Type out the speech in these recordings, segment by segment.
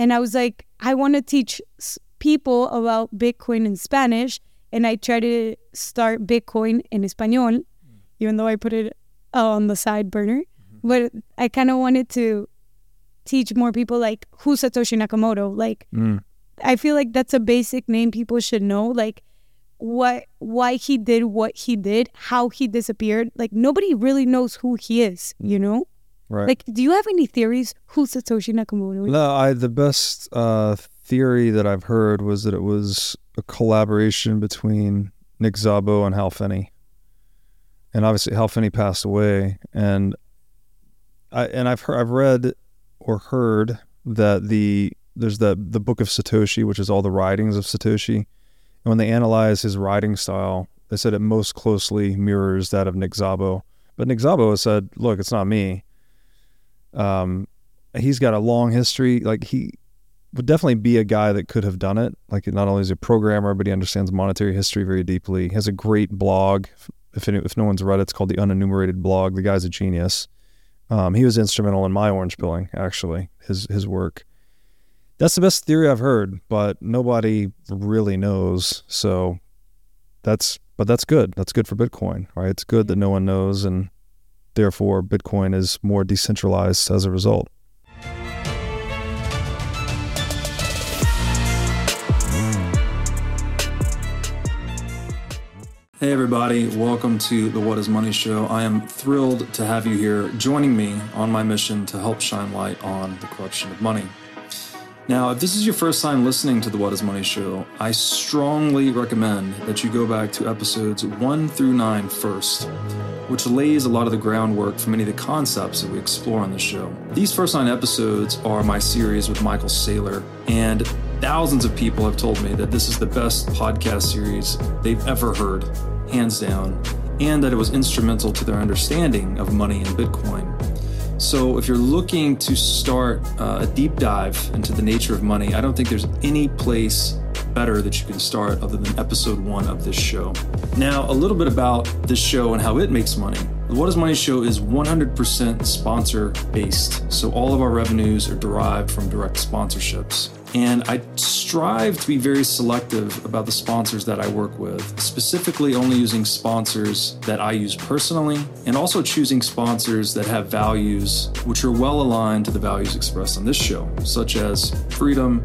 And I was like, I want to teach people about Bitcoin in Spanish. And I tried to start Bitcoin in Espanol, mm. even though I put it uh, on the side burner. Mm-hmm. But I kind of wanted to teach more people like who's Satoshi Nakamoto. Like, Mm. I feel like that's a basic name people should know. Like, what, why he did what he did, how he disappeared. Like, nobody really knows who he is. You know? Right. Like, do you have any theories who Satoshi Nakamoto? No, I the best uh, theory that I've heard was that it was a collaboration between Nick Szabo and Hal Finney, and obviously Hal Finney passed away, and I and I've heard, I've read or heard that the there's the the book of Satoshi, which is all the writings of Satoshi, and when they analyze his writing style, they said it most closely mirrors that of Nick Szabo. But Nick Szabo has said, "Look, it's not me." Um, he's got a long history. Like he would definitely be a guy that could have done it. Like not only is he a programmer, but he understands monetary history very deeply. He has a great blog. If any, if no one's read it, it's called the Unenumerated Blog. The guy's a genius. Um, he was instrumental in my orange pilling. Actually, his his work. That's the best theory I've heard, but nobody really knows. So that's but that's good. That's good for Bitcoin, right? It's good that no one knows, and therefore Bitcoin is more decentralized as a result. Hey, everybody, welcome to the What is Money Show. I am thrilled to have you here joining me on my mission to help shine light on the corruption of money. Now, if this is your first time listening to the What is Money Show, I strongly recommend that you go back to episodes one through nine first, which lays a lot of the groundwork for many of the concepts that we explore on the show. These first nine episodes are my series with Michael Saylor, and thousands of people have told me that this is the best podcast series they've ever heard, hands down, and that it was instrumental to their understanding of money and Bitcoin. So, if you're looking to start uh, a deep dive into the nature of money, I don't think there's any place better that you can start other than episode one of this show. Now, a little bit about this show and how it makes money. The What is Money show is 100% sponsor based. So, all of our revenues are derived from direct sponsorships. And I strive to be very selective about the sponsors that I work with, specifically only using sponsors that I use personally, and also choosing sponsors that have values which are well aligned to the values expressed on this show, such as freedom,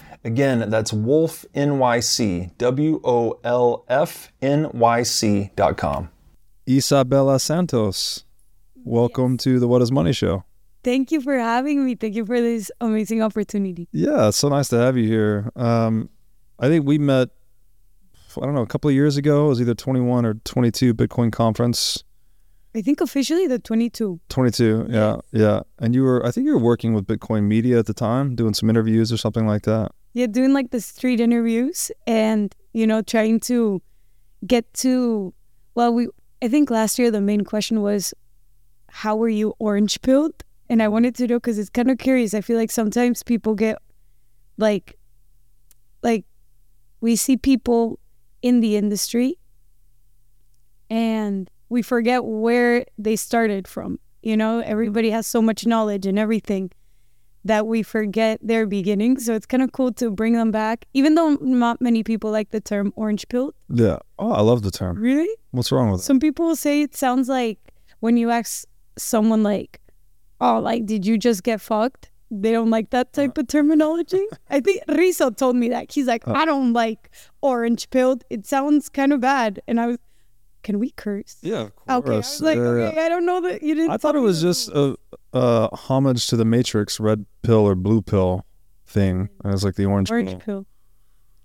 Again, that's Wolf NYC, wolfnyc, W O L F N Y C.com. Isabella Santos, welcome to the What is Money show. Thank you for having me. Thank you for this amazing opportunity. Yeah, it's so nice to have you here. Um, I think we met, I don't know, a couple of years ago. It was either 21 or 22 Bitcoin conference. I think officially the 22. 22, yeah, yeah. And you were, I think you were working with Bitcoin Media at the time, doing some interviews or something like that. Yeah, doing like the street interviews and, you know, trying to get to, well, we, I think last year the main question was, how were you orange pilled? And I wanted to know because it's kind of curious. I feel like sometimes people get like, like, we see people in the industry and we forget where they started from. You know, mm-hmm. everybody has so much knowledge and everything that we forget their beginnings. So it's kind of cool to bring them back, even though not many people like the term orange pilled. Yeah. Oh, I love the term. Really? What's wrong with it? Some people say it sounds like when you ask someone, like, oh, like, did you just get fucked? they don't like that type of terminology. I think Rizzo told me that. He's like, oh. I don't like orange pilled. It sounds kind of bad. And I was, can we curse? Yeah, of Okay. I was like, Yeah, yeah. okay, I don't know that you didn't. I thought it was just a, a homage to the Matrix red pill or blue pill thing. And it was like the orange, orange pill. pill.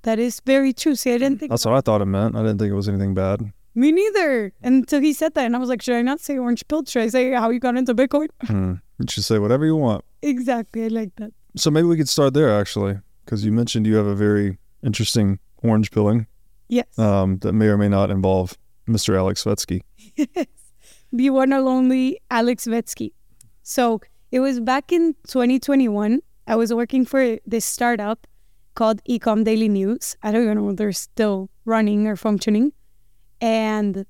That is very true. See, I didn't think That's what I thought it meant. I didn't think it was anything bad. me neither until he said that, and I was like, should I not say orange pill? Should I say how you got into Bitcoin? Hmm. You should say whatever you want. exactly. I like that. So maybe we could start there actually, because you mentioned you have a very interesting orange pilling Yes. um, that may or may not involve Mr. Alex Svetsky. the one and only Alex Svetsky. So it was back in 2021. I was working for this startup called Ecom Daily News. I don't even know if they're still running or functioning. And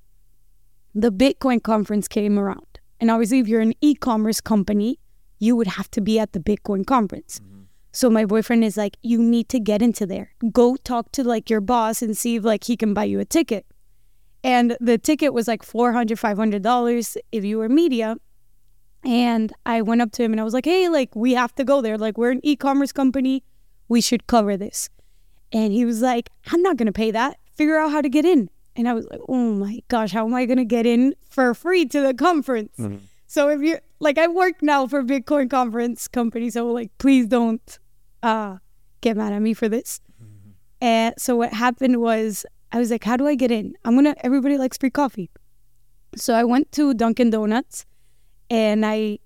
the Bitcoin conference came around. And obviously, if you're an e commerce company, you would have to be at the Bitcoin conference. Mm-hmm. So my boyfriend is like, you need to get into there. Go talk to like your boss and see if like he can buy you a ticket. And the ticket was like $400, $500 if you were media. And I went up to him and I was like, hey, like, we have to go there. Like, we're an e commerce company. We should cover this. And he was like, I'm not going to pay that. Figure out how to get in. And I was like, oh my gosh, how am I going to get in for free to the conference? Mm-hmm. So if you like, I work now for Bitcoin conference company. So like, please don't uh, get mad at me for this. And so what happened was I was like, how do I get in? I'm gonna everybody likes free coffee. So I went to Dunkin' Donuts and I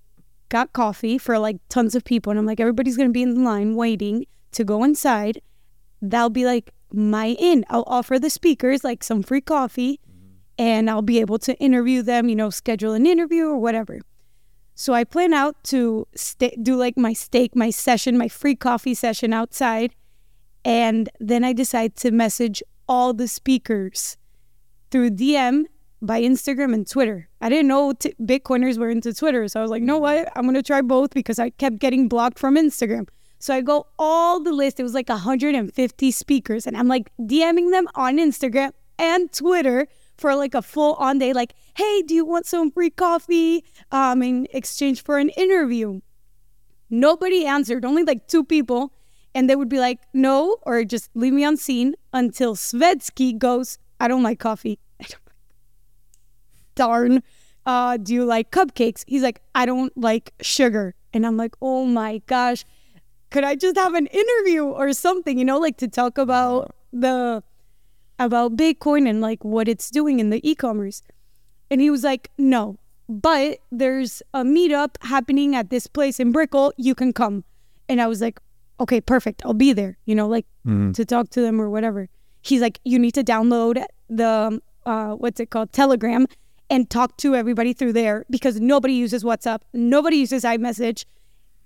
got coffee for like tons of people. And I'm like, everybody's gonna be in line waiting to go inside. That'll be like my in. I'll offer the speakers like some free coffee mm-hmm. and I'll be able to interview them, you know, schedule an interview or whatever. So I plan out to sta do like my steak, my session, my free coffee session outside. And then I decide to message all the speakers through DM by Instagram and Twitter. I didn't know t- Bitcoiners were into Twitter. So I was like, no what? I'm going to try both because I kept getting blocked from Instagram. So I go all the list. It was like 150 speakers. And I'm like DMing them on Instagram and Twitter for like a full on day, like, hey, do you want some free coffee um, in exchange for an interview? Nobody answered, only like two people. And they would be like, no, or just leave me on seen until Svetsky goes, I don't like coffee. Darn. Uh, do you like cupcakes? He's like, I don't like sugar. And I'm like, oh my gosh, could I just have an interview or something, you know, like to talk about the about Bitcoin and like what it's doing in the e-commerce. And he was like, no, but there's a meetup happening at this place in Brickell. You can come. And I was like, okay, perfect. I'll be there, you know, like mm-hmm. to talk to them or whatever. He's like, you need to download the, um, uh, what's it called? Telegram and talk to everybody through there because nobody uses WhatsApp. Nobody uses iMessage.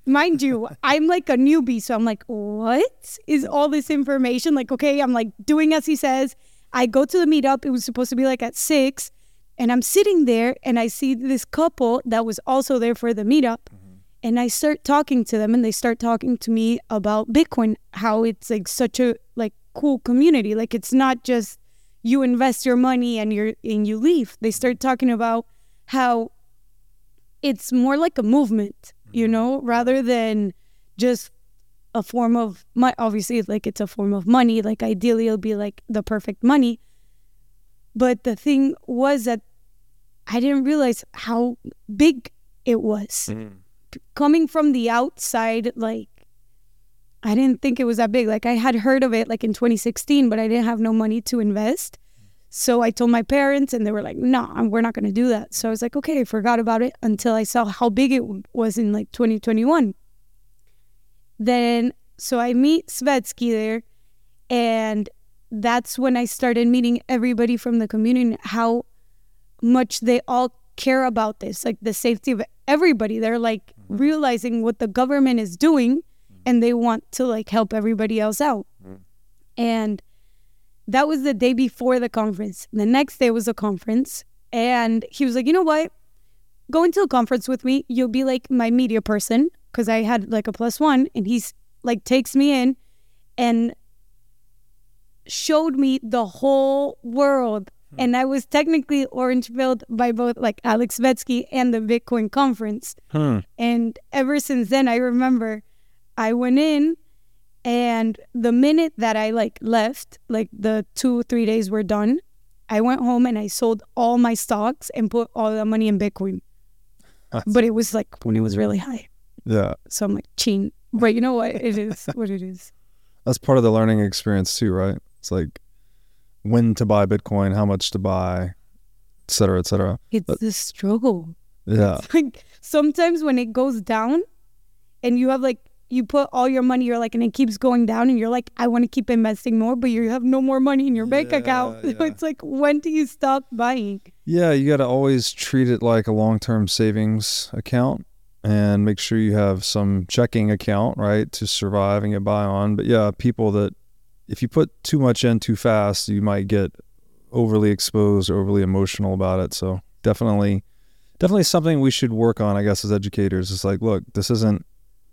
Mind you, I'm like a newbie. So I'm like, what is all this information? Like, okay, I'm like doing as he says. I go to the meetup. It was supposed to be like at six. And I'm sitting there and I see this couple that was also there for the meetup. Mm-hmm. And I start talking to them and they start talking to me about Bitcoin, how it's like such a like cool community. Like it's not just you invest your money and you're and you leave. They start talking about how it's more like a movement, you mm-hmm. know, rather than just a form of my obviously like it's a form of money. Like ideally it'll be like the perfect money. But the thing was that I didn't realize how big it was. Mm-hmm. Coming from the outside, like I didn't think it was that big. Like I had heard of it like in 2016, but I didn't have no money to invest. So I told my parents, and they were like, "No, nah, we're not going to do that." So I was like, "Okay," I forgot about it until I saw how big it was in like 2021. Then, so I meet Svetsky there, and that's when I started meeting everybody from the community. How much they all care about this, like the safety of everybody. They're like realizing what the government is doing, mm-hmm. and they want to like help everybody else out. Mm-hmm. And that was the day before the conference. The next day was a conference. And he was like, you know what? Go into a conference with me. You'll be like my media person because I had like a plus one. And he's like, takes me in and showed me the whole world. And I was technically orange pilled by both like Alex Svetsky and the Bitcoin conference. Hmm. And ever since then, I remember I went in and the minute that I like left, like the two, three days were done, I went home and I sold all my stocks and put all the money in Bitcoin. but it was like when it was really high. Yeah. So I'm like, chin. But you know what? It is what it is. That's part of the learning experience too, right? It's like when to buy Bitcoin, how much to buy, et cetera, et cetera. It's But- the struggle. Yeah. It's like sometimes when it goes down and you have like you put all your money, you're like, and it keeps going down, and you're like, I want to keep investing more, but you have no more money in your bank Yeah, account. yeah. it's like, when do you stop buying? Yeah, you got to always treat it like a long-term savings account and make sure you have some checking account, right, to survive and get by on. But yeah, people that if you put too much in too fast, you might get overly exposed, or overly emotional about it. So, definitely definitely something we should work on, I guess as educators. It's like, look, this isn't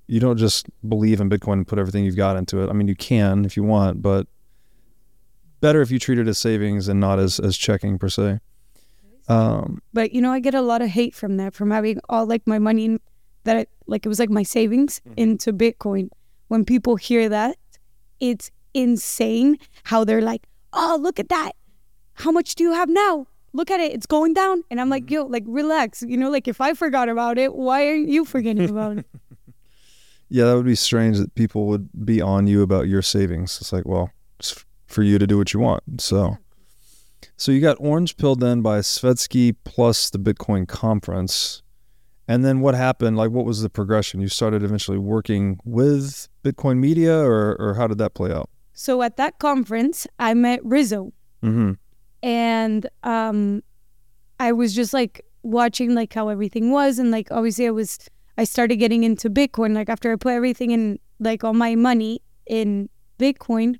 you don't just believe in Bitcoin and put everything you've got into it. I mean, you can if you want, but better if you treat it as savings and not as as checking per se. Um, But you know, I get a lot of hate from that, from having all like my money in- that I, like it was like my savings into Bitcoin. When people hear that, it's insane how they're like, "Oh, look at that! How much do you have now? Look at it, it's going down." And I'm like, mm-hmm. "Yo, like relax. You know, like if I forgot about it, why aren't you forgetting about it?" yeah, that would be strange that people would be on you about your savings. It's like, well, it's for you to do what you want. So, so you got orange pilled then by Svetsky plus the Bitcoin conference. And then what happened? Like, what was the progression? You started eventually working with Bitcoin Media, or, or how did that play out? So at that conference, I met Rizzo. Mm-hmm. and um i was just like watching like how everything was. And like obviously i was i started getting into bitcoin. Like after i put everything in like all my money in bitcoin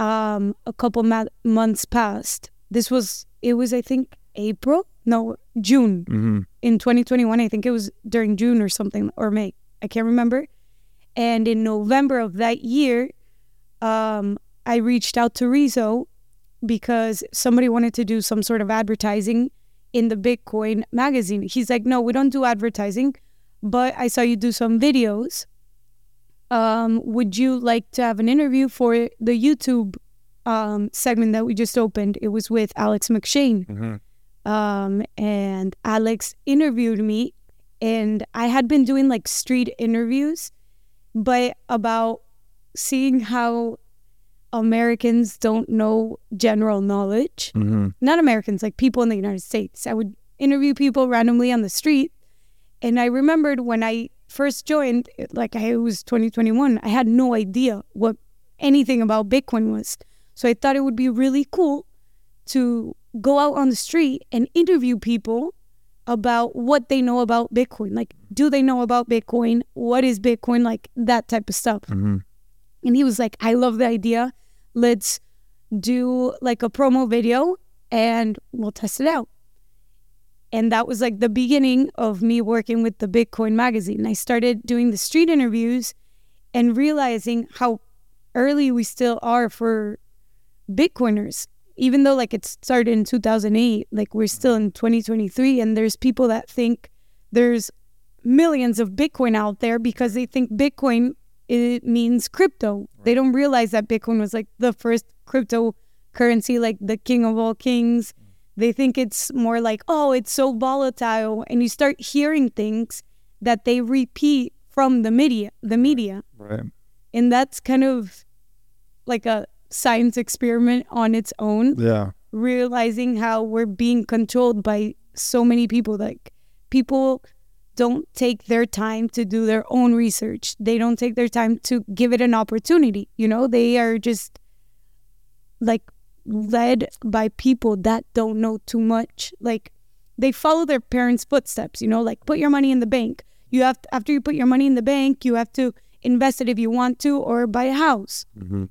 um a couple ma- months passed. This was it was i think april? No june. Mm-hmm. in 2021 i think it was during june or something or may. I can't remember. And in november of that year um i reached out to Rizzo because somebody wanted to do some sort of advertising in the bitcoin magazine. He's like no we don't do advertising but i saw you do some videos. Um would you like to have an interview for the youtube um segment that we just opened? It was with alex mcshane. Mm-hmm. um, and Alex interviewed me, and I had been doing like street interviews, but about seeing how Americans don't know general knowledge. Mm-hmm. Not Americans, like people in the United States. I would interview people randomly on the street, and I remembered when I first joined, like I it was 2021, I had no idea what anything about Bitcoin was. So I thought it would be really cool to go out on the street and interview people about what they know about Bitcoin. Like, do they know about Bitcoin? What is Bitcoin? Like, that type of stuff. Mm-hmm. And he was like, I love the idea. Let's do like a promo video and we'll test it out. And that was like the beginning of me working with the Bitcoin magazine. I started doing the street interviews and realizing how early we still are for Bitcoiners. Even though like it started in 2008, like we're still in 2023 and there's people that think there's millions of Bitcoin out there because they think Bitcoin it means crypto. They don't realize that Bitcoin was like the first cryptocurrency, like the king of all kings. Mm. They think it's more like, oh, it's so volatile. And you start hearing things that they repeat from the media, the media. Right. And that's kind of like a science experiment on its own Yeah. realizing how we're being controlled by so many people. Like people don't take their time to do their own research. They don't take their time to give it an opportunity. You know, they are just like led by people that don't know too much. Like they follow their parents' footsteps, you know, like put your money in the bank. You have to, after you put your money in the bank, you have to invest it if you want to or buy a house Mm-hmm.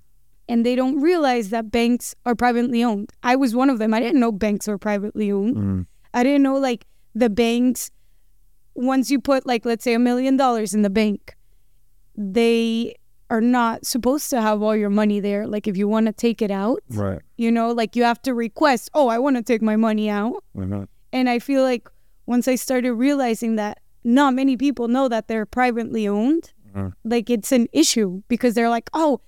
and they don't realize that banks are privately owned. I was one of them. I didn't know banks were privately owned. Mm-hmm. I didn't know like the banks once you put like let's say a million dollars in the bank, they are not supposed to have all your money there. Like if you want to take it out, Right. you know, like you have to request, "Oh, I want to take my money out." Mm-hmm. And I feel like once I started realizing that not many people know that they're privately owned, mm. like it's an issue because they're like, oh,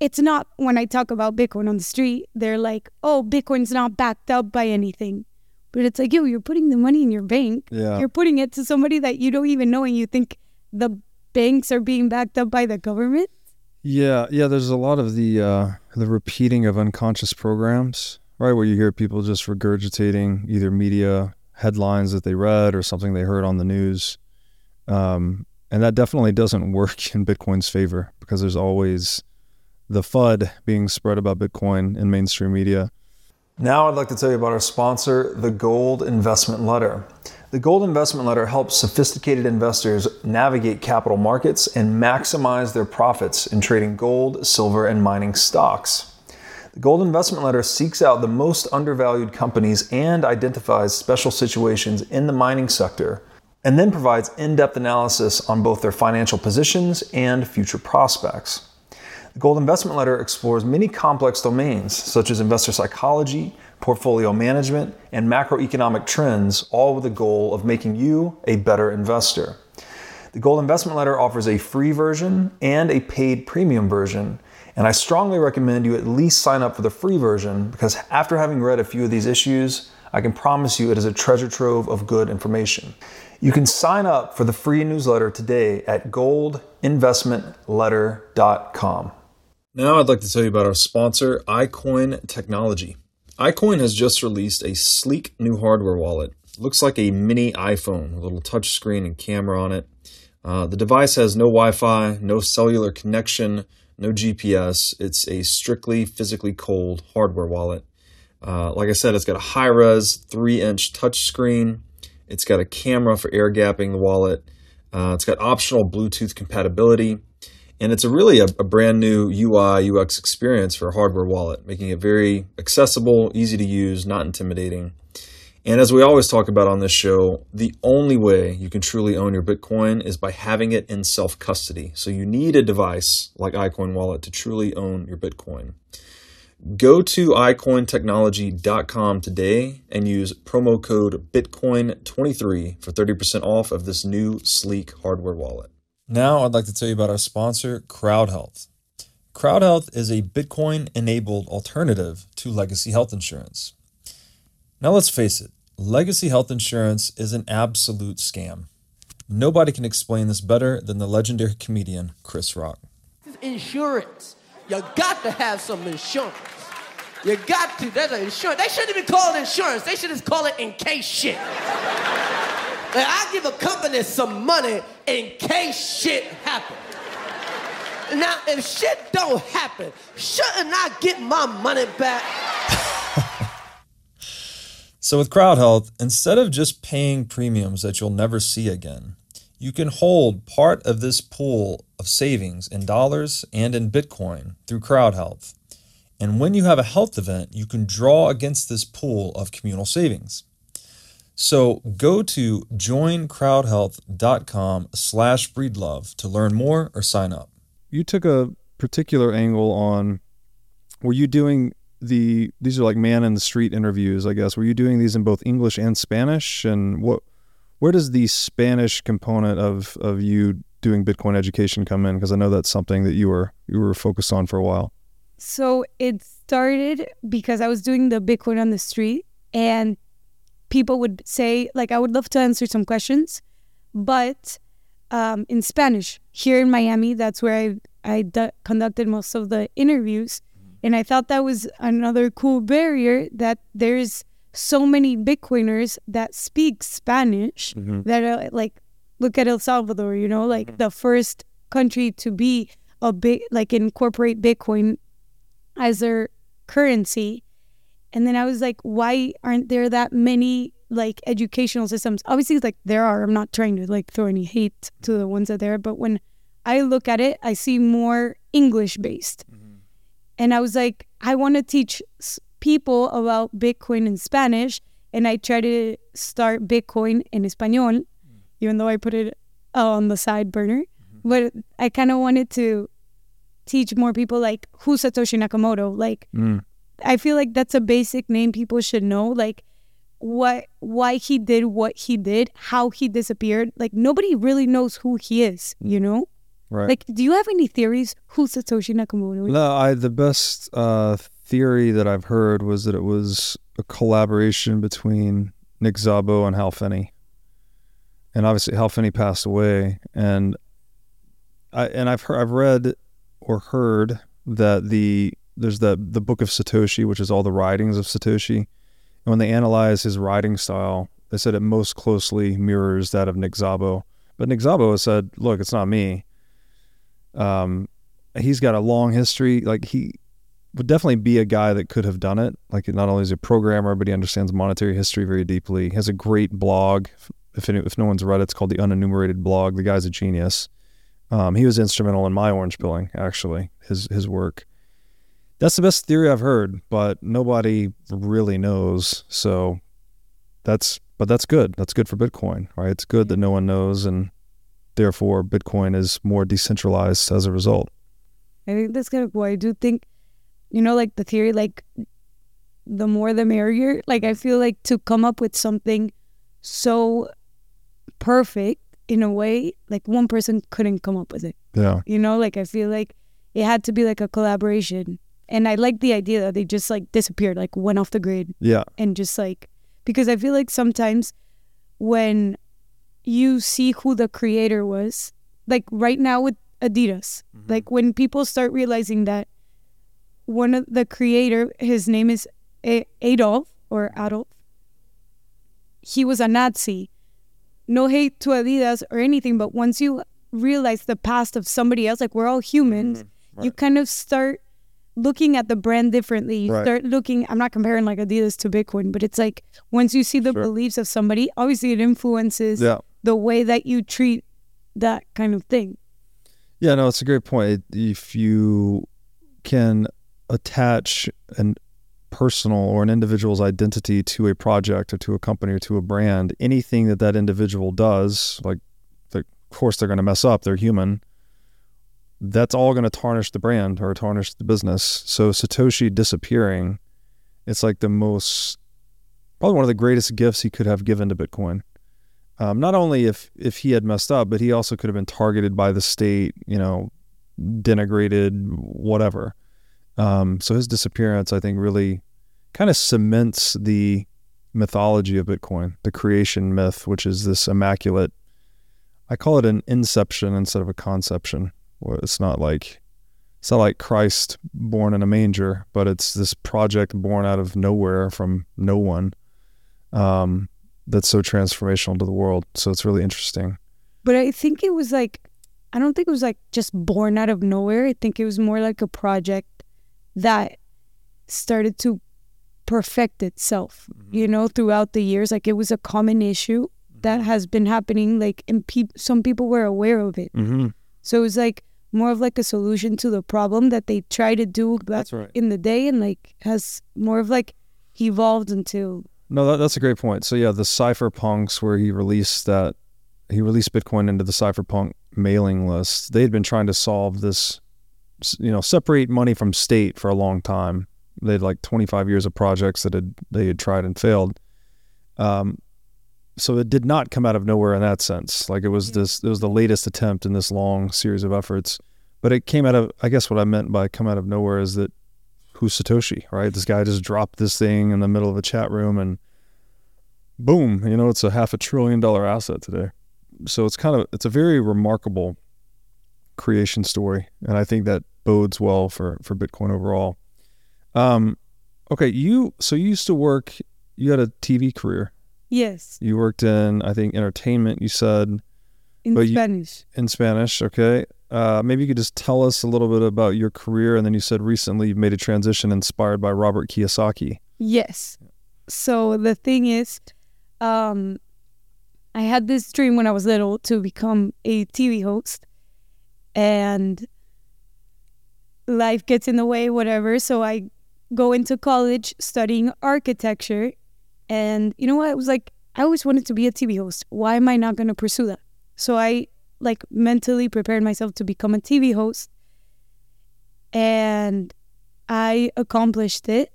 it's not when I talk about Bitcoin on the street, they're like, oh, Bitcoin's not backed up by anything. But it's like, yo, you're putting the money in your bank. Yeah. You're putting it to somebody that you don't even know and you think the banks are being backed up by the government. Yeah, yeah. There's a lot of the uh, the repeating of unconscious programs, right? Where you hear people just regurgitating either media headlines that they read or something they heard on the news, um, and that definitely doesn't work in Bitcoin's favor because there's always the FUD being spread about Bitcoin in mainstream media. Now, I'd like to tell you about our sponsor, the Gold Investment Letter. The Gold Investment Letter helps sophisticated investors navigate capital markets and maximize their profits in trading gold, silver, and mining stocks. The Gold Investment Letter seeks out the most undervalued companies and identifies special situations in the mining sector, and then provides in depth analysis on both their financial positions and future prospects. The Gold Investment Letter explores many complex domains such as investor psychology, portfolio management, and macroeconomic trends, all with the goal of making you a better investor. The Gold Investment Letter offers a free version and a paid premium version, and I strongly recommend you at least sign up for the free version because after having read a few of these issues, I can promise you it is a treasure trove of good information. You can sign up for the free newsletter today at goldinvestmentletter.com. Now, I'd like to tell you about our sponsor, iCoin Technology. iCoin has just released a sleek new hardware wallet. Looks like a mini iPhone a little touchscreen and camera on it. Uh, the device has no Wi Fi, no cellular connection, no GPS. It's a strictly physically cold hardware wallet. Uh, like I said, it's got a high res 3 inch touchscreen. It's got a camera for air gapping the wallet. Uh, it's got optional Bluetooth compatibility. And it's a really a, a, brand new UI UX experience for a hardware wallet, making it very accessible, easy to use, not intimidating. And as we always talk about on this show, the only way you can truly own your Bitcoin is by having it in self custody. So you need a device like iCoin Wallet to truly own your Bitcoin. Go to iCointechnology.com today and use promo code Bitcoin23 for 30% off of this new sleek hardware wallet. Now, I'd like to tell you about our sponsor, CrowdHealth. CrowdHealth is a Bitcoin enabled alternative to legacy health insurance. Now, let's face it, legacy health insurance is an absolute scam. Nobody can explain this better than the legendary comedian Chris Rock. Insurance. You got to have some insurance. You got to. There's an insurance. They shouldn't even call it insurance. They should just call it in case shit. I give a company some money in case shit happens. Now, if shit don't happen, shouldn't I get my money back? so, with CrowdHealth, instead of just paying premiums that you'll never see again, you can hold part of this pool of savings in dollars and in Bitcoin through CrowdHealth. And when you have a health event, you can draw against this pool of communal savings. So go to joincrowdhealth.com slash breedlove to learn more or sign up. You took a particular angle on, were you doing the, these are like man in the street interviews, I guess. Were you doing these in both English and Spanish? And what, where does the Spanish component of, of you doing Bitcoin education come in? Because I know that's something that you were, you were focused on for a while. So it started because I was doing the Bitcoin on the street and people would say, like, I would love to answer some questions, but um, in Spanish. Here in Miami, that's where I, I d- conducted most of the interviews. And I thought that was another cool barrier that there's so many Bitcoiners that speak Spanish mm-hmm. that are like, look at El Salvador, you know, like mm-hmm. the first country to be a big, like incorporate Bitcoin as their currency. And then I was like, why aren't there that many like educational systems? Obviously, like there are. I'm not trying to like throw any hate to the ones that there, but when I look at it, I see more English based. Mm-hmm. And I was like, I want to teach people about Bitcoin in Spanish. And I try to start Bitcoin in Espanol, mm-hmm. even though I put it uh, on the side burner. Mm-hmm. But I kind of wanted to teach more people like who's Satoshi Nakamoto, like mm. I feel like that's a basic name people should know. Like what why he did what he did, how he disappeared. Like nobody really knows who he is, you know? Right. Like, do you have any theories who Satoshi Nakamoto is? No, I the best uh, theory that I've heard was that it was a collaboration between Nick Szabo and Hal Finney. And obviously Hal Finney passed away and I and I've heard, I've read or heard that the there's the the book of Satoshi, which is all the writings of Satoshi. And when they analyze his writing style, they said it most closely mirrors that of Nick Szabo. But Nick Szabo has said, "Look, it's not me." Um, he's got a long history. Like he would definitely be a guy that could have done it. Like not only is he a programmer, but he understands monetary history very deeply. He has a great blog. If any, if no one's read it, it's called the Unenumerated Blog. The guy's a genius. Um, he was instrumental in my orange pilling. Actually, his his work. That's the best theory I've heard, but nobody really knows. So that's but that's good. That's good for Bitcoin, right? It's good that no one knows, and therefore Bitcoin is more decentralized as a result. I think that's kind of cool. I do think, you know, like the theory, like the more the merrier. Like I feel like to come up with something so perfect in a way, like one person couldn't come up with it. Yeah. You know, like I feel like it had to be like a collaboration. And I like the idea that they just like disappeared, like went off the grid. Yeah. and just like because I feel like sometimes when you see who the creator was, like right now with Adidas, mm-hmm. like when people start realizing that one of the creator, his name is A- Adolf or Adolf, he was a Nazi. No hate to Adidas or anything, but once you realize the past of somebody else, like we're all humans, mm-hmm. you kind of start looking at the brand differently. You Right. start looking, I'm not comparing like Adidas to Bitcoin, but it's like once you see the Sure. beliefs of somebody, obviously it influences Yeah. the way that you treat that kind of thing. Yeah, no, it's a great point. If you can attach an personal or an individual's identity to a project or to a company or to a brand, anything that that individual does, like, of course, they're going to mess up. They're human. That's all going to tarnish the brand or tarnish the business. So Satoshi disappearing, it's like the most, probably one of the greatest gifts he could have given to Bitcoin. Um, not only if if he had messed up, but he also could have been targeted by the state, you know, denigrated, whatever. Um, so his disappearance, I think, really kind of cements the mythology of Bitcoin, the creation myth, which is this immaculate. I call it an inception instead of a conception. It's not like it's not like Christ born in a manger, but it's this project born out of nowhere from no one. Um, that's so transformational to the world. So it's really interesting. But I think it was like, I don't think it was like just born out of nowhere. I think it was more like a project that started to perfect itself, you know, throughout the years. Like it was a common issue that has been happening, like, and peop some people were aware of it. Mm-hmm. So it was like more of like a solution to the problem that they try to do back That's right. in the day and like has more of like evolved into No, that, that's a great point. So yeah, the cypherpunks where he released that he released Bitcoin into the cypherpunk mailing list. They had been trying to solve this, you know, separate money from state for a long time. They had like 25 years of projects that had they had tried and failed. Um, so it did not come out of nowhere in that sense. Like it was this, it was the latest attempt in this long series of efforts. But it came out of, I guess, what I meant by come out of nowhere is that who's Satoshi, right? This guy just dropped this thing in the middle of a chat room and boom, you know, it's a half a trillion dollar asset today. So it's kind of it's a very remarkable creation story, and I think that bodes well for for Bitcoin overall. Um, okay, you so you used to work. You had a TV career. Yes You worked in I think entertainment. You said in But you- Spanish. in Spanish. Okay, uh, maybe you could just tell us a little bit about your career, and then you said recently you've made a transition inspired by Robert Kiyosaki. Yes. So the thing is, um, I had this dream when I was little to become a TV host, and life gets in the way, whatever. So I go into college studying architecture, and you know what? I was like, I always wanted to be a TV host. Why am I not going to pursue that? So I like mentally prepared myself to become a TV host, and I accomplished it.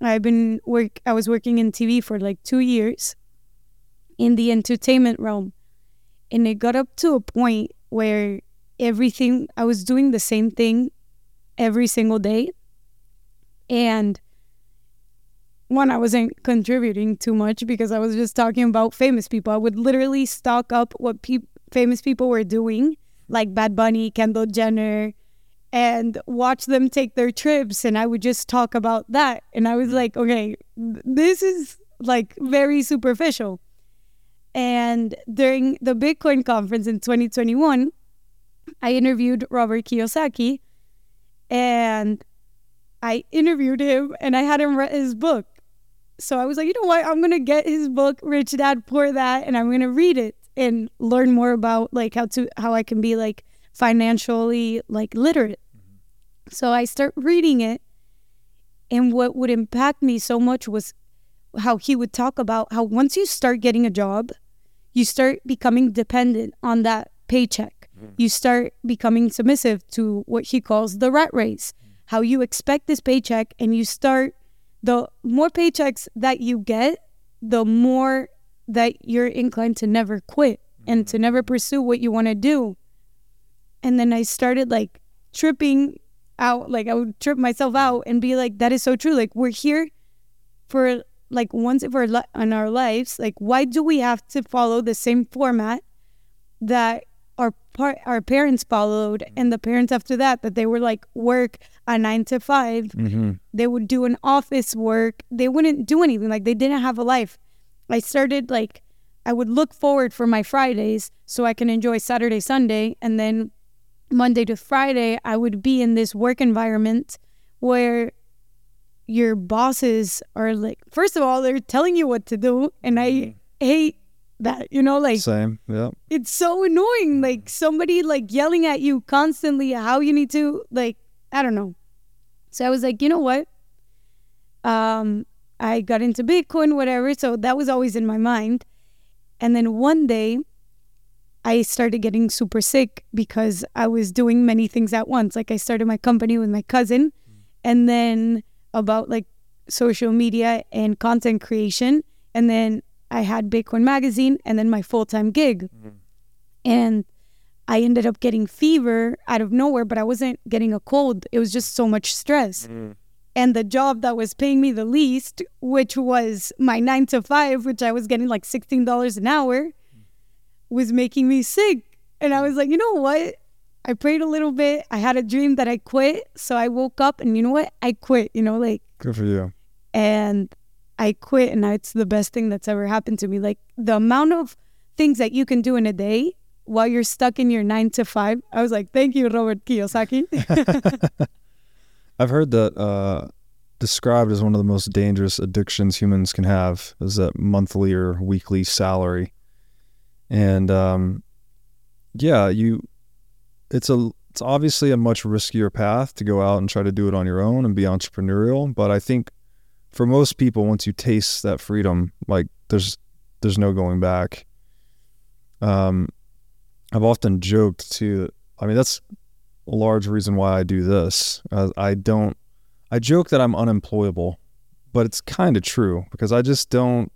I've been work. I was working in TV for like two years, in the entertainment realm, and it got up to a point where everything, I was doing the same thing every single day. And one, I wasn't contributing too much because I was just talking about famous people. I would literally stock up what pe- famous people were doing, like Bad Bunny, Kendall Jenner, and watch them take their trips. And I would just talk about that. And I was mm. like, okay, this is like very superficial. And during the Bitcoin conference in 2021, I interviewed Robert Kiyosaki and I interviewed him and I had him read his book. So I was like, you know what? I'm going to get his book, Rich Dad Poor Dad, and I'm going to read it and learn more about like how to how I can be like financially like literate. Mm-hmm. So I start reading it and what would impact me so much was how he would talk about how once you start getting a job, you start becoming dependent on that paycheck. Mm-hmm. You start becoming submissive to what he calls the rat race. Mm-hmm. How you expect this paycheck and you start the more paychecks that you get, the more that you're inclined to never quit and to mm-hmm. never pursue what you want to do. And then I started like tripping out, like I would trip myself out and be like, that is so true. Like we're here for like once for li- in our lives. Like why do we have to follow the same format that par- our parents followed and the parents after that that they were like work a nine to 5 Mm-hmm. they would do an office work. They wouldn't do anything like they didn't have a life. I started like i would look forward for my fridays so i can enjoy saturday sunday and then monday to friday i would be in this work environment where your bosses are like first of all they're telling you what to do and i hate that you know like Same. Yeah. it's so annoying like somebody like yelling at you constantly how you need to like i don't know so i was like you know what um i got into bitcoin whatever so that was always in my mind and then one day i started getting super sick because i was doing many things at once like i started my company with my cousin and then about like social media and content creation and then I had Bitcoin Magazine and then my full time gig. And I ended up getting fever out of nowhere, but I wasn't getting a cold. It was just so much stress. And the job that was paying me the least, which was my nine to five, which I was getting like $16 an hour, was making me sick. And I was like, you know what? I prayed a little bit. I had a dream that I quit. So I woke up and you know what? I quit, you know, like Good for you. and I quit and it's the best thing that's ever happened to me. Like the amount of things that you can do in a day while you're stuck in your nine to five. I was like, thank you, Robert Kiyosaki. I've heard that uh, described as one of the most dangerous addictions humans can have is that monthly or weekly salary. And um, yeah, you it's a it's obviously a much riskier path to go out and try to do it on your own and be entrepreneurial. But I think for most people, once you taste that freedom, like there's there's no going back. Um, I've often joked too. I mean, that's a large reason why I do this. Uh, I don't. I joke that I'm unemployable, but it's kind of true because I just don't.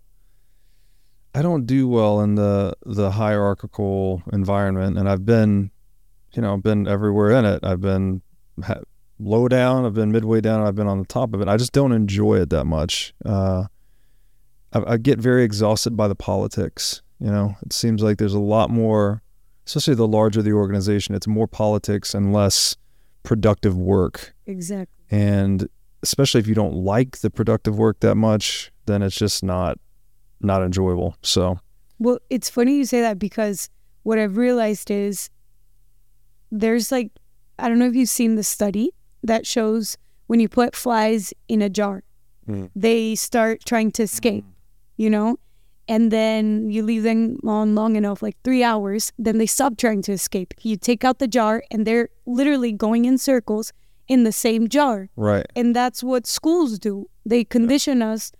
I don't do well in the the hierarchical environment, and I've been, you know, been everywhere in it. I've been ha- low down, I've been midway down, I've been on the top of it. I just don't enjoy it that much. Uh, I, I get very exhausted by the politics. You know, it seems like there's a lot more, especially the larger the organization. It's more politics and less productive work. exactly. And especially if you don't like the productive work that much, then it's just not not enjoyable. So Well, it's funny you say that because what I've realized is there's like, I don't know if you've seen the study that shows when you put flies in a jar, Mm. they start trying to escape, you know? And then you leave them on long enough, like three hours, then they stop trying to escape. You take out the jar and they're literally going in circles in the same jar. right, And that's what schools do. They condition us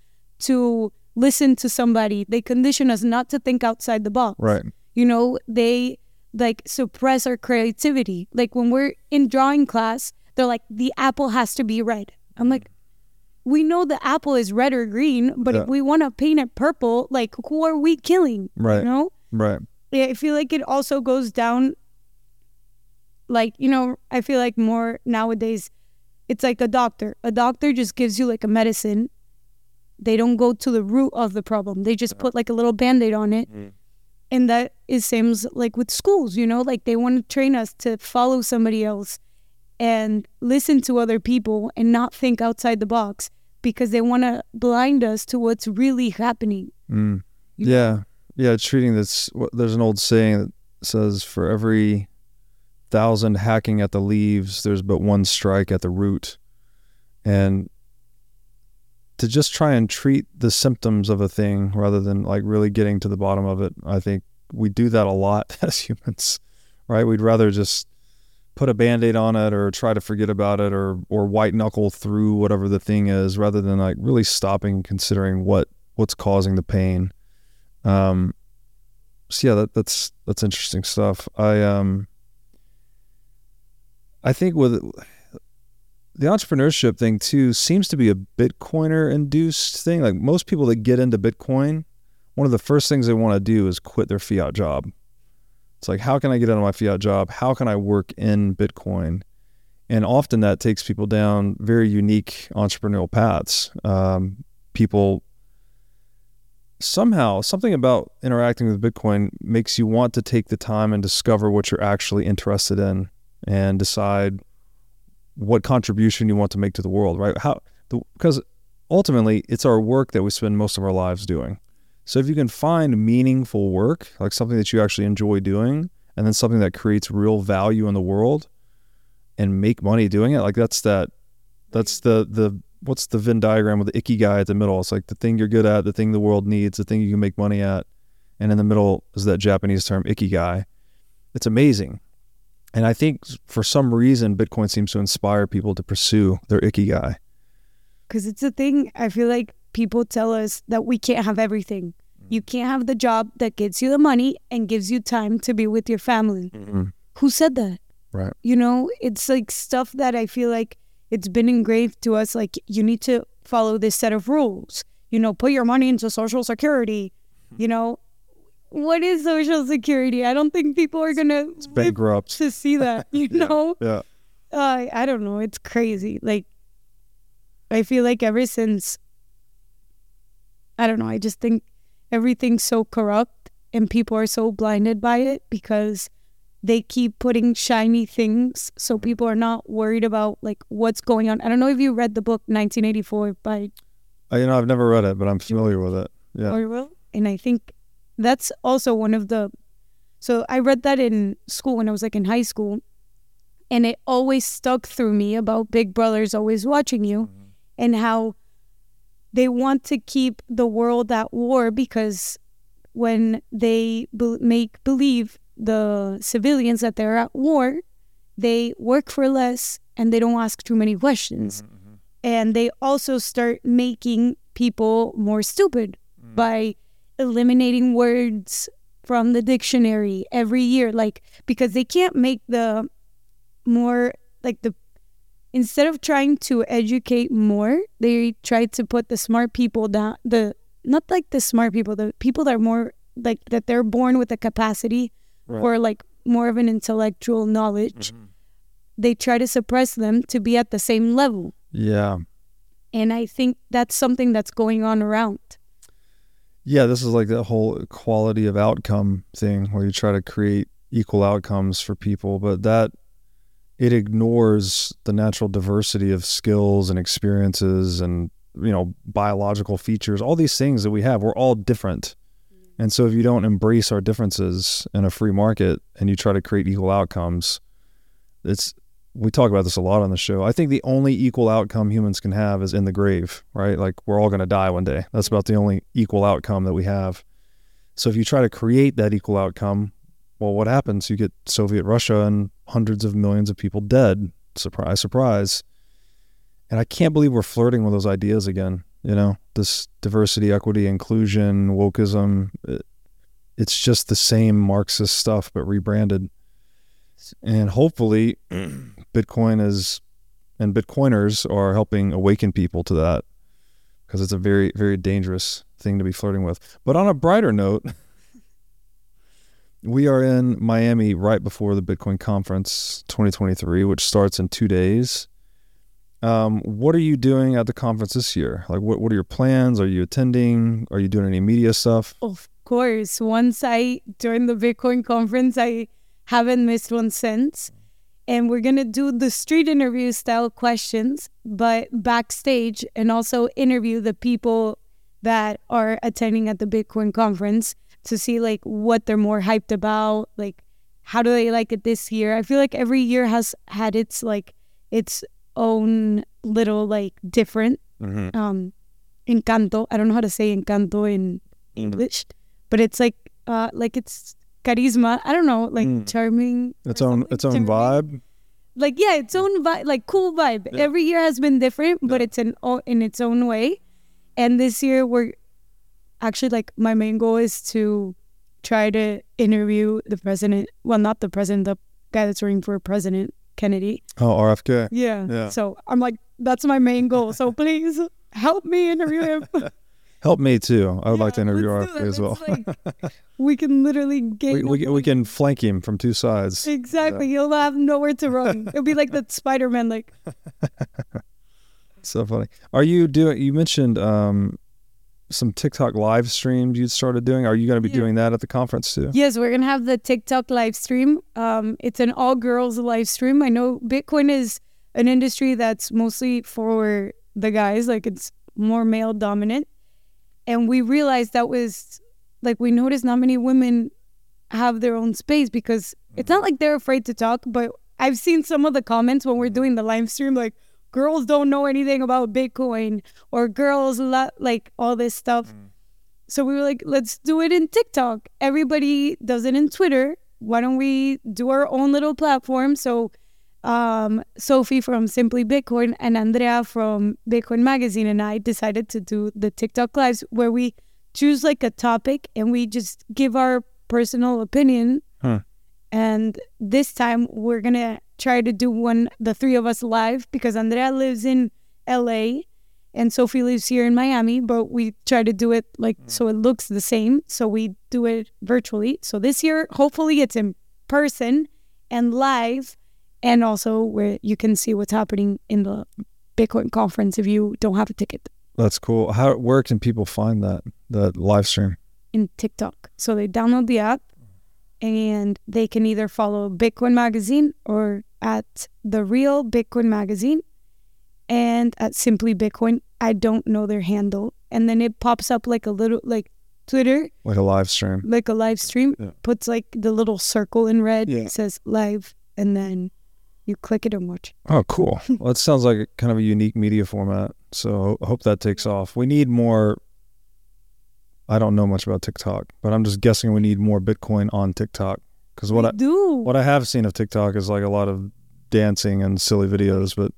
to listen to somebody. They condition us not to think outside the box. right, You know, they like suppress our creativity. Like when we're in drawing class, they're like, the apple has to be red. I'm like, we know the apple is red or green, but Yeah. if we want to paint it purple, like who are we killing? Right. You know? right. Yeah, I feel like it also goes down like you know i feel like more nowadays it's like a doctor a doctor just gives you like a medicine they don't go to the root of the problem they just put like a little band-aid on it mm. and that is seems like with schools you know like they want to train us to follow somebody else and listen to other people and not think outside the box because they want to blind us to what's really happening Mm. Yeah, yeah. Treating this. There's an old saying that says, "For every thousand hacking at the leaves, there's but one strike at the root," and to just try and treat the symptoms of a thing rather than like really getting to the bottom of it. I think we do that a lot as humans, right? We'd rather just put a band-aid on it or try to forget about it or or white knuckle through whatever the thing is rather than like really stopping and considering what what's causing the pain. Um, so yeah, that, that's that's interesting stuff. I um, I think with the entrepreneurship thing too seems to be a Bitcoiner induced thing. Like most people that get into Bitcoin, one of the first things they want to do is quit their fiat job. It's like, how can I get out of my fiat job? How can I work in Bitcoin? And often that takes people down very unique entrepreneurial paths. Um, people somehow something about interacting with Bitcoin makes you want to take the time and discover what you're actually interested in and decide what contribution you want to make to the world, right? How because ultimately it's our work that we spend most of our lives doing. So if you can find meaningful work, like something that you actually enjoy doing, and then something that creates real value in the world and make money doing it, like that's that that's the the what's the Venn diagram with the ikigai at the middle? It's like the thing you're good at, the thing the world needs, the thing you can make money at. And in the middle is that Japanese term ikigai. It's amazing. And I think for some reason Bitcoin seems to inspire people to pursue their ikigai. because it's a thing i feel like people tell us that we can't have everything you can't have the job that gets you the money and gives you time to be with your family who said that Right. you know it's like stuff that i feel like it's been engraved to us like you need to follow this set of rules you know put your money into social security you know what is social security i don't think people are gonna live Bankrupt. to see that you know Yeah. uh, I don't know. It's crazy. Like, I feel like ever since, I don't know, I just think everything's so corrupt and people are so blinded by it because they keep putting shiny things. So people are not worried about like what's going on. I don't know if you read the book 1984 by I, you know, I've never read it, but I'm familiar with it. Yeah. Oh, Orwell. And I think that's also one of the. So I read that in school when I was like in high school. And it always stuck through me about Big Brother's always watching you mm-hmm. and how they want to keep the world at war because when they be- make believe the civilians that they're at war, they work for less and they don't ask too many questions. Mm-hmm, mm-hmm. And they also start making people more stupid mm. by eliminating words from the dictionary every year like because they can't make the more like the instead of trying to educate more they try to put the smart people down the not like the smart people the people that are more like that they're born with a capacity Right. for like more of an intellectual knowledge mm-hmm. they try to suppress them to be at the same level Yeah. and i think that's something that's going on around Yeah, this is like the whole quality of outcome thing where you try to create equal outcomes for people, but that it ignores the natural diversity of skills and experiences and you know biological features, all these things that we have. We're all different. Mm-hmm. And so if you don't embrace our differences in a free market and you try to create equal outcomes, it's we talk about this a lot on the show. I think the only equal outcome humans can have is in the grave, right? Like we're all going to die one day. That's about the only equal outcome that we have. So if you try to create that equal outcome, well, what happens? You get Soviet Russia and hundreds of millions of people dead. Surprise, surprise. And I can't believe we're flirting with those ideas again. You know, this diversity, equity, inclusion, wokeism. It, it's just the same Marxist stuff, but rebranded. And hopefully, Bitcoin is and Bitcoiners are helping awaken people to that because it's a very, very dangerous thing to be flirting with. But on a brighter note, We are in Miami right before the Bitcoin conference 2023, which starts in two days. Um, what are you doing at the conference this year? Like, what, what are your plans? Are you attending? Are you doing any media stuff? Of course. Once I joined the Bitcoin conference, I haven't missed one since. And we're going to do the street interview style questions, but backstage and also interview the people that are attending at the Bitcoin conference to see like what they're more hyped about, like how do they like it this year. I feel like every year has had its like its own little like different Mm-hmm. um encanto. I don't know how to say encanto in English, but it's like uh like it's charisma. I don't know, like Mm. charming. Its own something, its own charming. vibe. Like yeah, its own vibe, like cool vibe. Yeah. Every year has been different, but it's in in its own way. And this year we're actually like my main goal is to try to interview the president. Well, not the president, the guy that's running for president, Kennedy. Oh, RFK. Yeah. Yeah. So I'm like, that's my main goal. So please help me interview him. Help me too. I would like to interview RFK as well. Like, we can literally get we, we, we can flank him from two sides. exactly. He'll have nowhere to run. It'll be like that Spider Man. Like, So funny. Are you doing? You mentioned um, some TikTok live streams you started doing. Are you going to be Yeah. doing that at the conference too? yes, we're gonna have the TikTok live stream. Um, it's an all girls live stream. I know Bitcoin is an industry that's mostly for the guys. Like it's more male dominant, and we realized that was like we noticed not many women have their own space because it's not like they're afraid to talk, but I've seen some of the comments when we're doing the live stream, like girls don't know anything about Bitcoin or girls lo- like all this stuff. So we were like, let's do it in TikTok. Everybody does it in Twitter. Why don't we do our own little platform? So um, Sophie from Simply Bitcoin and Andrea from Bitcoin Magazine and I decided to do the TikTok lives where we choose like a topic and we just give our personal opinion. Huh. And this time we're gonna try to do one, the three of us live because Andrea lives in LA and Sophie lives here in Miami, but we try to do it like mm. so it looks the same. So we do it virtually. So this year, hopefully, it's in person and live, and also where you can see what's happening in the Bitcoin conference if you don't have a ticket That's cool. How where can people find that that live stream? in TikTok. So they download the app and they can either follow Bitcoin Magazine or at the real Bitcoin Magazine and at Simply Bitcoin. I don't know their handle. And then it pops up like a little like Twitter, Like a live stream. like a live stream, Yeah. puts like the little circle in red, Yeah. says live, and then you click it and watch. Oh, cool. well, it sounds like kind of a unique media format. So I hope that takes off. We need more. I don't know much about TikTok, but I'm just guessing we need more Bitcoin on TikTok because what we I do. what I have seen of TikTok is like a lot of dancing and silly videos. But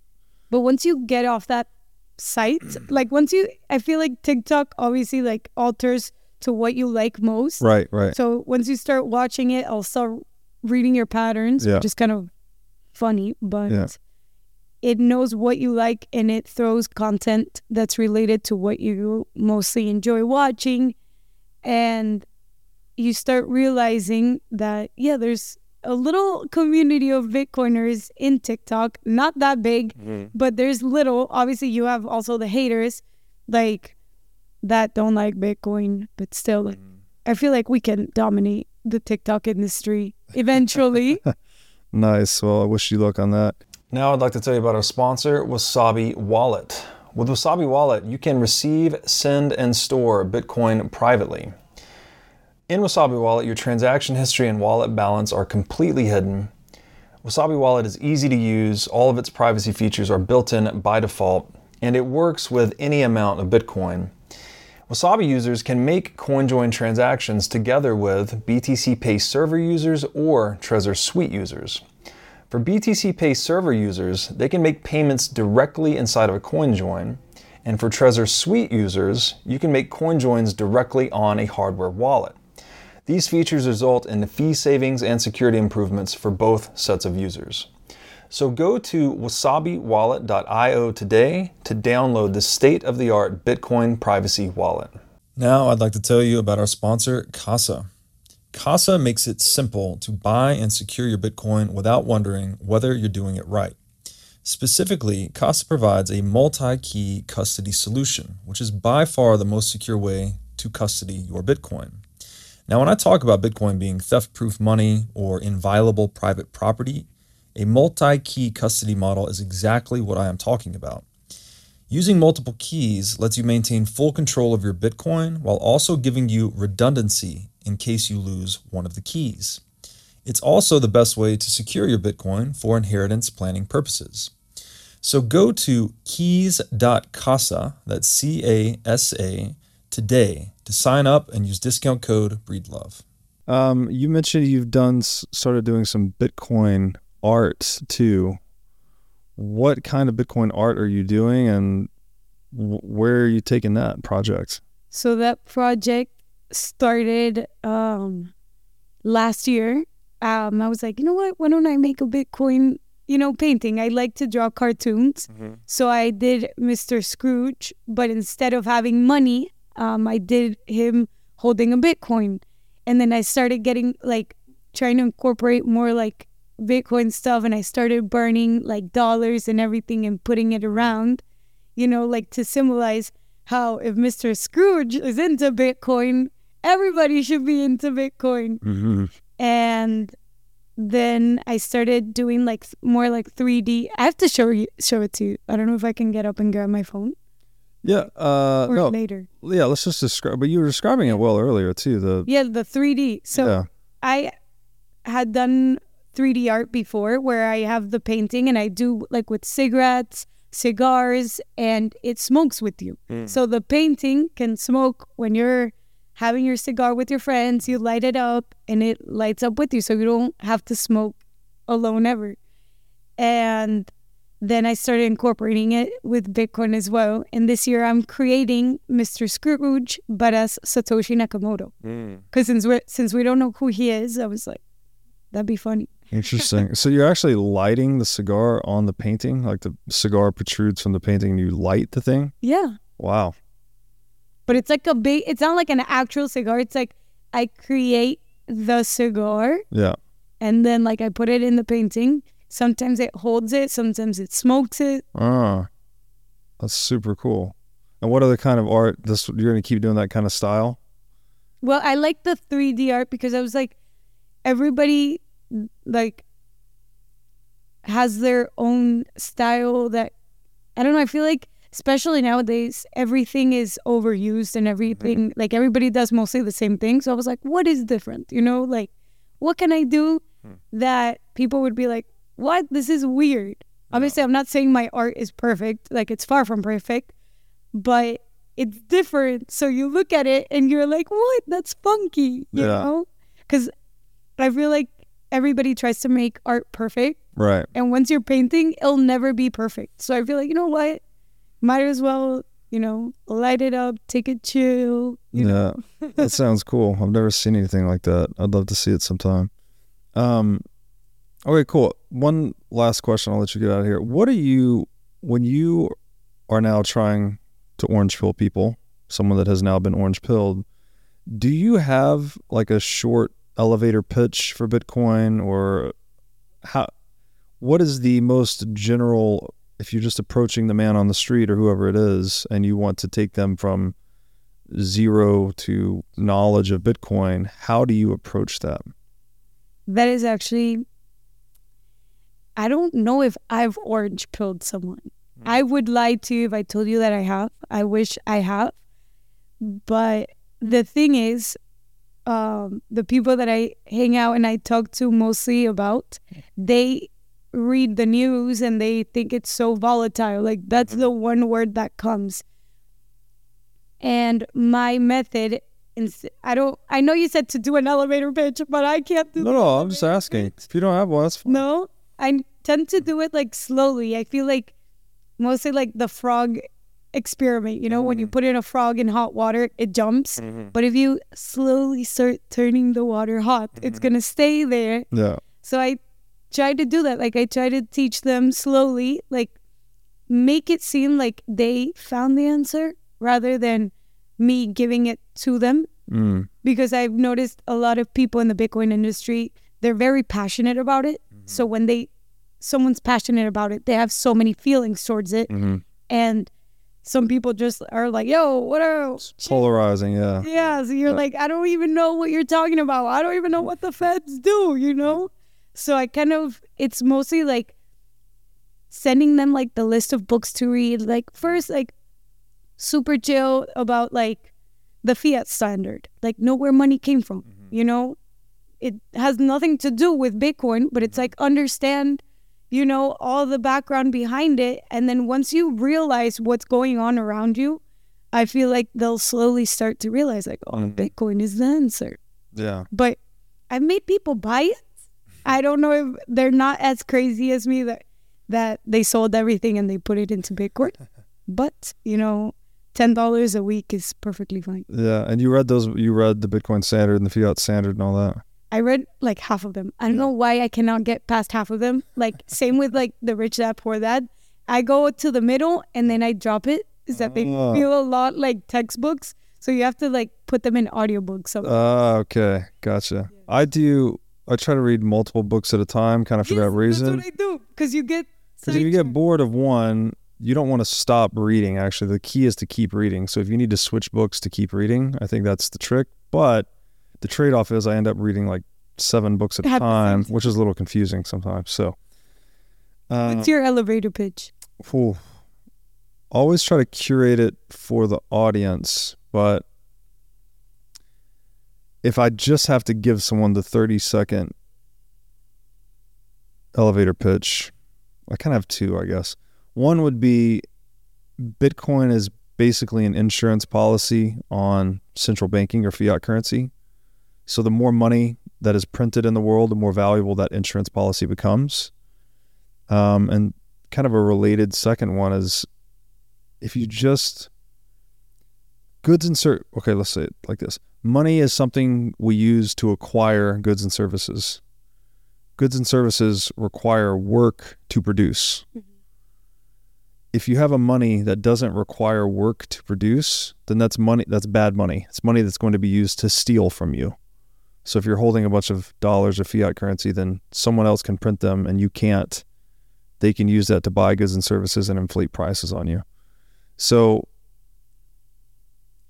But once you get off that site, like once you, I feel like TikTok obviously like alters to what you like most. right, right. So once you start watching it, I'll start reading your patterns, Yeah. which is kind of funny, but Yeah. It knows what you like and it throws content that's related to what you mostly enjoy watching. And you start realizing that, yeah, there's a little community of Bitcoiners in TikTok, not that big, mm-hmm. but there's little. Obviously, you have also the haters, like that don't like Bitcoin, but still, like, mm-hmm. I feel like we can dominate the TikTok industry eventually. Nice. Well, I wish you luck on that. Now I'd like to tell you about our sponsor, Wasabi Wallet. With Wasabi Wallet, you can receive, send, and store Bitcoin privately. In Wasabi Wallet, your transaction history and wallet balance are completely hidden. Wasabi Wallet is easy to use, all of its privacy features are built in by default, and it works with any amount of Bitcoin. Wasabi users can make CoinJoin transactions together with BTC Pay server users or Trezor Suite users. For BTC Pay server users, they can make payments directly inside of a CoinJoin, and for Trezor Suite users, you can make CoinJoins directly on a hardware wallet. These features result in the fee savings and security improvements for both sets of users. So go to wasabiwallet.io today to download the state of the art Bitcoin privacy wallet. Now I'd like to tell you about our sponsor, Casa. Casa makes it simple to buy and secure your Bitcoin without wondering whether you're doing it right. Specifically, Casa provides a multi key custody solution, which is by far the most secure way to custody your Bitcoin. Now, when I talk about Bitcoin being theft proof money or inviolable private property, a multi key custody model is exactly what I am talking about. Using multiple keys lets you maintain full control of your Bitcoin while also giving you redundancy in case you lose one of the keys. It's also the best way to secure your Bitcoin for inheritance planning purposes. So go to keys.casa, that's C A S A, today to sign up and use discount code BREEDLOVE. Um, you mentioned you've done started doing some Bitcoin art too. What kind of Bitcoin art are you doing, and where are you taking that project? So that project started um, last year. Um, I was like, you know what? Why don't I make a Bitcoin, you know, painting? I like to draw cartoons. Mm-hmm. So I did Mr. Scrooge, but instead of having money, um, I did him holding a Bitcoin. And then I started getting like trying to incorporate more like Bitcoin stuff and I started burning like dollars and everything and putting it around, you know, like to symbolize how if Mr. Scrooge is into Bitcoin, everybody should be into Bitcoin. Mm-hmm. And then I started doing like more like 3D. I have to show you show it to you. I don't know if I can get up and grab my phone. Yeah. Uh, or no. later. Yeah, let's just describe. But you were describing it well earlier too. The yeah, the 3D. So yeah. I had done 3D art before, where I have the painting and I do like with cigarettes, cigars, and it smokes with you. Mm. So the painting can smoke when you're having your cigar with your friends. You light it up and it lights up with you, so you don't have to smoke alone ever. And then I started incorporating it with Bitcoin as well. And this year I'm creating Mr. Scrooge, but as Satoshi Nakamoto. Because mm. since we since we don't know who he is, I was like, that'd be funny. Interesting. so you're actually lighting the cigar on the painting, like the cigar protrudes from the painting, and you light the thing. Yeah. Wow. But it's like a big. It's not like an actual cigar. It's like I create the cigar. Yeah. And then like I put it in the painting Sometimes it holds it, sometimes it smokes it. Ah, that's super cool. And what other kind of art? This you're gonna keep doing that kind of style? Well, I like the 3D art because I was like, everybody like has their own style that I don't know. I feel like especially nowadays everything is overused and everything mm-hmm. like everybody does mostly the same thing. So I was like, what is different? You know, like what can I do hmm. that people would be like, what? This is weird. Obviously, I'm not saying my art is perfect. Like, it's far from perfect, but it's different. So you look at it and you're like, what? That's funky, you yeah. know? Because I feel like everybody tries to make art perfect. Right. And once you're painting, it'll never be perfect. So I feel like, you know what? Might as well, you know, light it up, take it chill. yeah. that sounds cool. I've never seen anything like that. I'd love to see it sometime. Um, Okay, cool. One last question. I'll let you get out of here. What are you when you are now trying to orange pill people? Someone that has now been orange pilled. Do you have like a short elevator pitch for Bitcoin, or how? What is the most general? If you're just approaching the man on the street or whoever it is, and you want to take them from zero to knowledge of Bitcoin, how do you approach that? That is actually I don't know if I've orange pilled someone. Mm. I would lie to you if I told you that I have. I wish I have. But the thing is, um, the people that I hang out and I talk to mostly about, they read the news and they think it's so volatile. Like that's the one word that comes. And my method I don't. I know you said to do an elevator pitch, but I can't do. No, no. I'm just asking. Pitch. If you don't have one, that's fine. No, I tend to do it like slowly. I feel like mostly like the frog experiment. You know, mm-hmm. when you mm-hmm. put in a frog in hot water, it jumps. Mm-hmm. But if you slowly start turning the water hot, mm-hmm. it's gonna stay there. Yeah. So I try to do that. Like I try to teach them slowly, like make it seem like they found the answer rather than me giving it to them Mm. because I've noticed a lot of people in the Bitcoin industry, they're very passionate about it. So when they someone's passionate about it, they have so many feelings towards it. Mhm. And some people just are like, yo, what are Polarizing, yeah. yeah, so you're like, I don't even know what you're talking about. I don't even know what the feds do, you know? So I kind of, it's mostly like sending them like the list of books to read. Like, first, like super chill about like the fiat standard, like know where money came from, you know? It has nothing to do with Bitcoin, but it's like understand, you know, all the background behind it. And then once you realize what's going on around you, I feel like they'll slowly start to realize, like, oh, Mhm. Bitcoin is the answer. Yeah. But I've made people buy it. I don't know if they're not as crazy as me that that they sold everything and they put it into Bitcoin. But you know, ten dollars a week is perfectly fine. Yeah. And you read those you read the Bitcoin standard and the fiat standard and all that. I read like half of them. I don't know why I cannot get past half of them. Like same with like the rich dad poor dad. I go to the middle and then I drop it. Is that they Ah. feel a lot like textbooks, so you have to like put them in audiobooks. So Ah, okay. Gotcha. I do I try to read multiple books at a time, kind of for Yes, that reason. That's what I do because you get. Because if you get bored of one, you don't want to stop reading. Actually, the key is to keep reading. So if you need to switch books to keep reading, I think that's the trick. But the trade off is I end up reading like seven books at a At the same time, time. which is a little confusing sometimes. So, uh, What's your elevator pitch? Ooh. always try to curate it for the audience, but if I just have to give someone the 30 second elevator pitch, I kind of have two, I guess. One would be Bitcoin is basically an insurance policy on central banking or fiat currency. So the more money that is printed in the world, the more valuable that insurance policy becomes. Um, and kind of a related second one is if you just goods and ser okay let's say it like this money is something we use to acquire goods and services. Goods and services require work to produce. Mm-hmm. If you have a money that doesn't require work to produce then that's money that's bad money. It's money that's going to be used to steal from you. So if you're holding a bunch of dollars of fiat currency then someone else can print them and you can't. They can use that to buy goods and services and inflate prices on you. So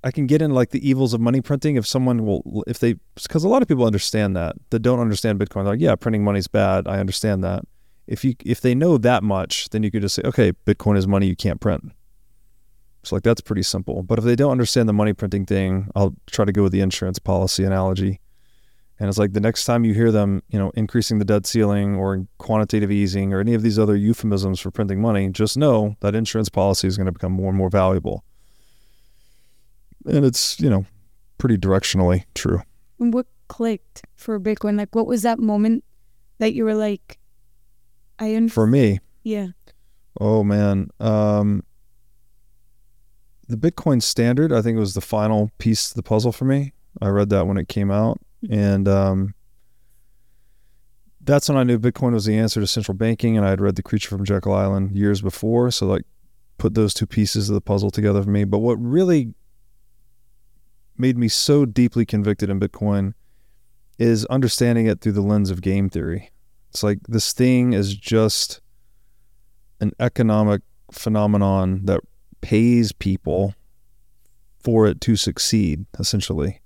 I can get in like the evils of money printing if someone will if they because a lot of people understand that that don't understand Bitcoin. They're like yeah printing money's bad. I understand that. If you if they know that much then you could just say okay Bitcoin is money you can't print. So like that's pretty simple. But if they don't understand the money printing thing I'll try to go with the insurance policy analogy. And it's like the next time you hear them, you know, increasing the debt ceiling or quantitative easing or any of these other euphemisms for printing money, just know that insurance policy is going to become more and more valuable. And it's, you know, pretty directionally true. And what clicked for Bitcoin? Like, what was that moment that you were like, I understand? For me, yeah. oh man, um, the Bitcoin standard, I think it was the final piece of the puzzle for me. I read that when it came out. And um, that's when I knew Bitcoin was the answer to central banking. And I had read The Creature from Jekyll Island years before. So, like, put those two pieces of the puzzle together for me. But what really made me so deeply convicted in Bitcoin is understanding it through the lens of game theory. It's like this thing is just an economic phenomenon that pays people for it to succeed, essentially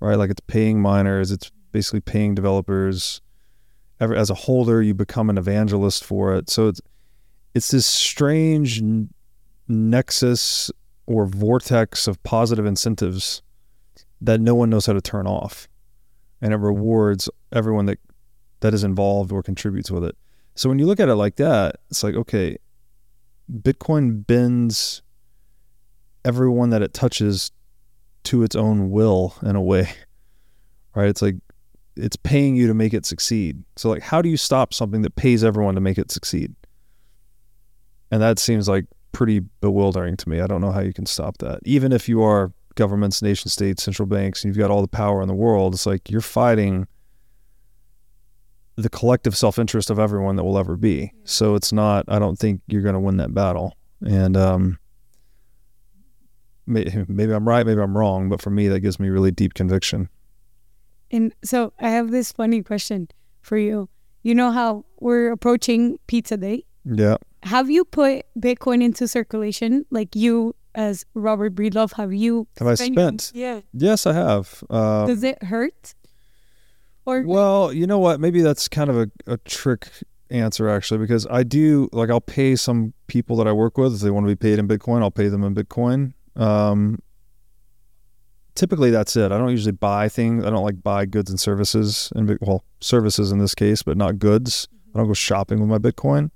right? Like it's paying miners, it's basically paying developers. As a holder, you become an evangelist for it. So it's it's this strange nexus or vortex of positive incentives that no one knows how to turn off, and it rewards everyone that that is involved or contributes with it. So when you look at it like that, it's like okay, Bitcoin bends everyone that it touches to its own will in a way right? It's like it's paying you to make it succeed. So like how do you stop something that pays everyone to make it succeed? And that seems like pretty bewildering to me. I don't know how you can stop that even if you are governments nation states central banks and you've got all the power in the world it's like you're fighting the collective self-interest of everyone that will ever be so it's not i don't think you're going to win that battle and um may, maybe I'm right, maybe I'm wrong, but for me, that gives me really deep conviction. And so I have this funny question for you. You know how we're approaching pizza day? Yeah. Have you put Bitcoin into circulation? Like you, as Robert Breedlove, have you? Have I spent- spent? Yeah. Yes, I have. Uh, Does it hurt? Or Well, you know what? Maybe that's kind of a, a trick answer actually, because I do like I'll pay some people that I work with if they want to be paid in Bitcoin. I'll pay them in Bitcoin. Um, typically, that's it. I don't usually buy things. I don't like buy goods and services and well, services in this case, but not goods. I don't go shopping with my Bitcoin.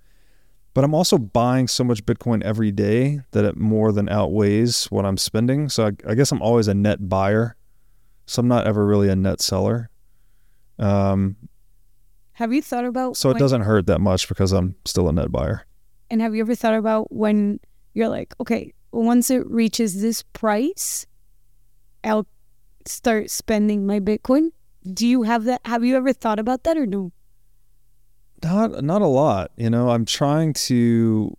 But I'm also buying so much Bitcoin every day that it more than outweighs what I'm spending. So I, I guess I'm always a net buyer. So I'm not ever really a net seller. Um, have you thought about? so it when- doesn't hurt that much because I'm still a net buyer. And have you ever thought about when you're like, okay, once it reaches this price, I'll start spending my Bitcoin? Do you have that? Have you ever thought about that or no? Not not a lot, you know. I'm trying to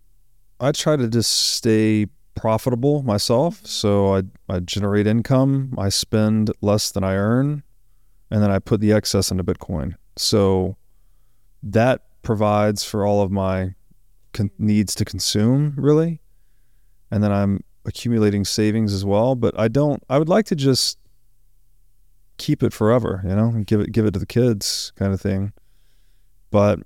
I try to just stay profitable myself. So I I generate income, I spend less than I earn, and then I put the excess into Bitcoin. So that provides for all of my con- needs to consume really. And then I'm accumulating savings as well, but I don't I would like to just keep it forever, you know, give it give it to the kids kind of thing. But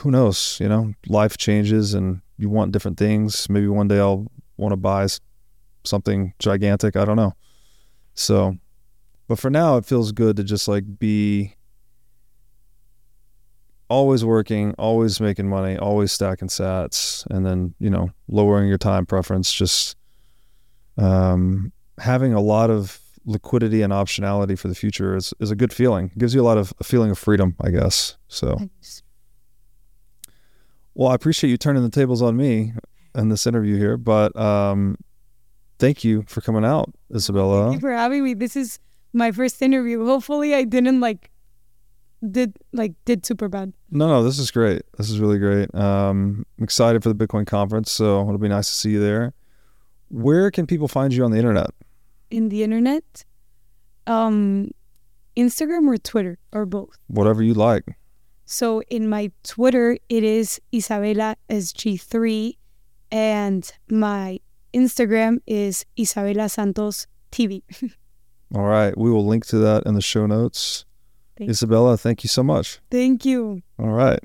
who knows, you know, life changes and you want different things. Maybe one day I'll want to buy something gigantic, I don't know. So, but for now it feels good to just like be always working, always making money, always stacking sats and then, you know, lowering your time preference just um having a lot of liquidity and optionality for the future is, is a good feeling. It gives you a lot of a feeling of freedom, I guess. So, well, I appreciate you turning the tables on me in this interview here, but um, thank you for coming out, Isabella. Thank you for having me. This is my first interview. Hopefully, I didn't like did like did super bad. No, no, this is great. This is really great. Um, I'm excited for the Bitcoin conference, so it'll be nice to see you there. Where can people find you on the internet? in the internet, um, Instagram or Twitter or both. Whatever you like. So in my Twitter, it is Isabella SG3, and my Instagram is Isabella Santos TV. All right, we will link to that in the show notes. Thank- Isabella, thank you so much. Thank you. All right.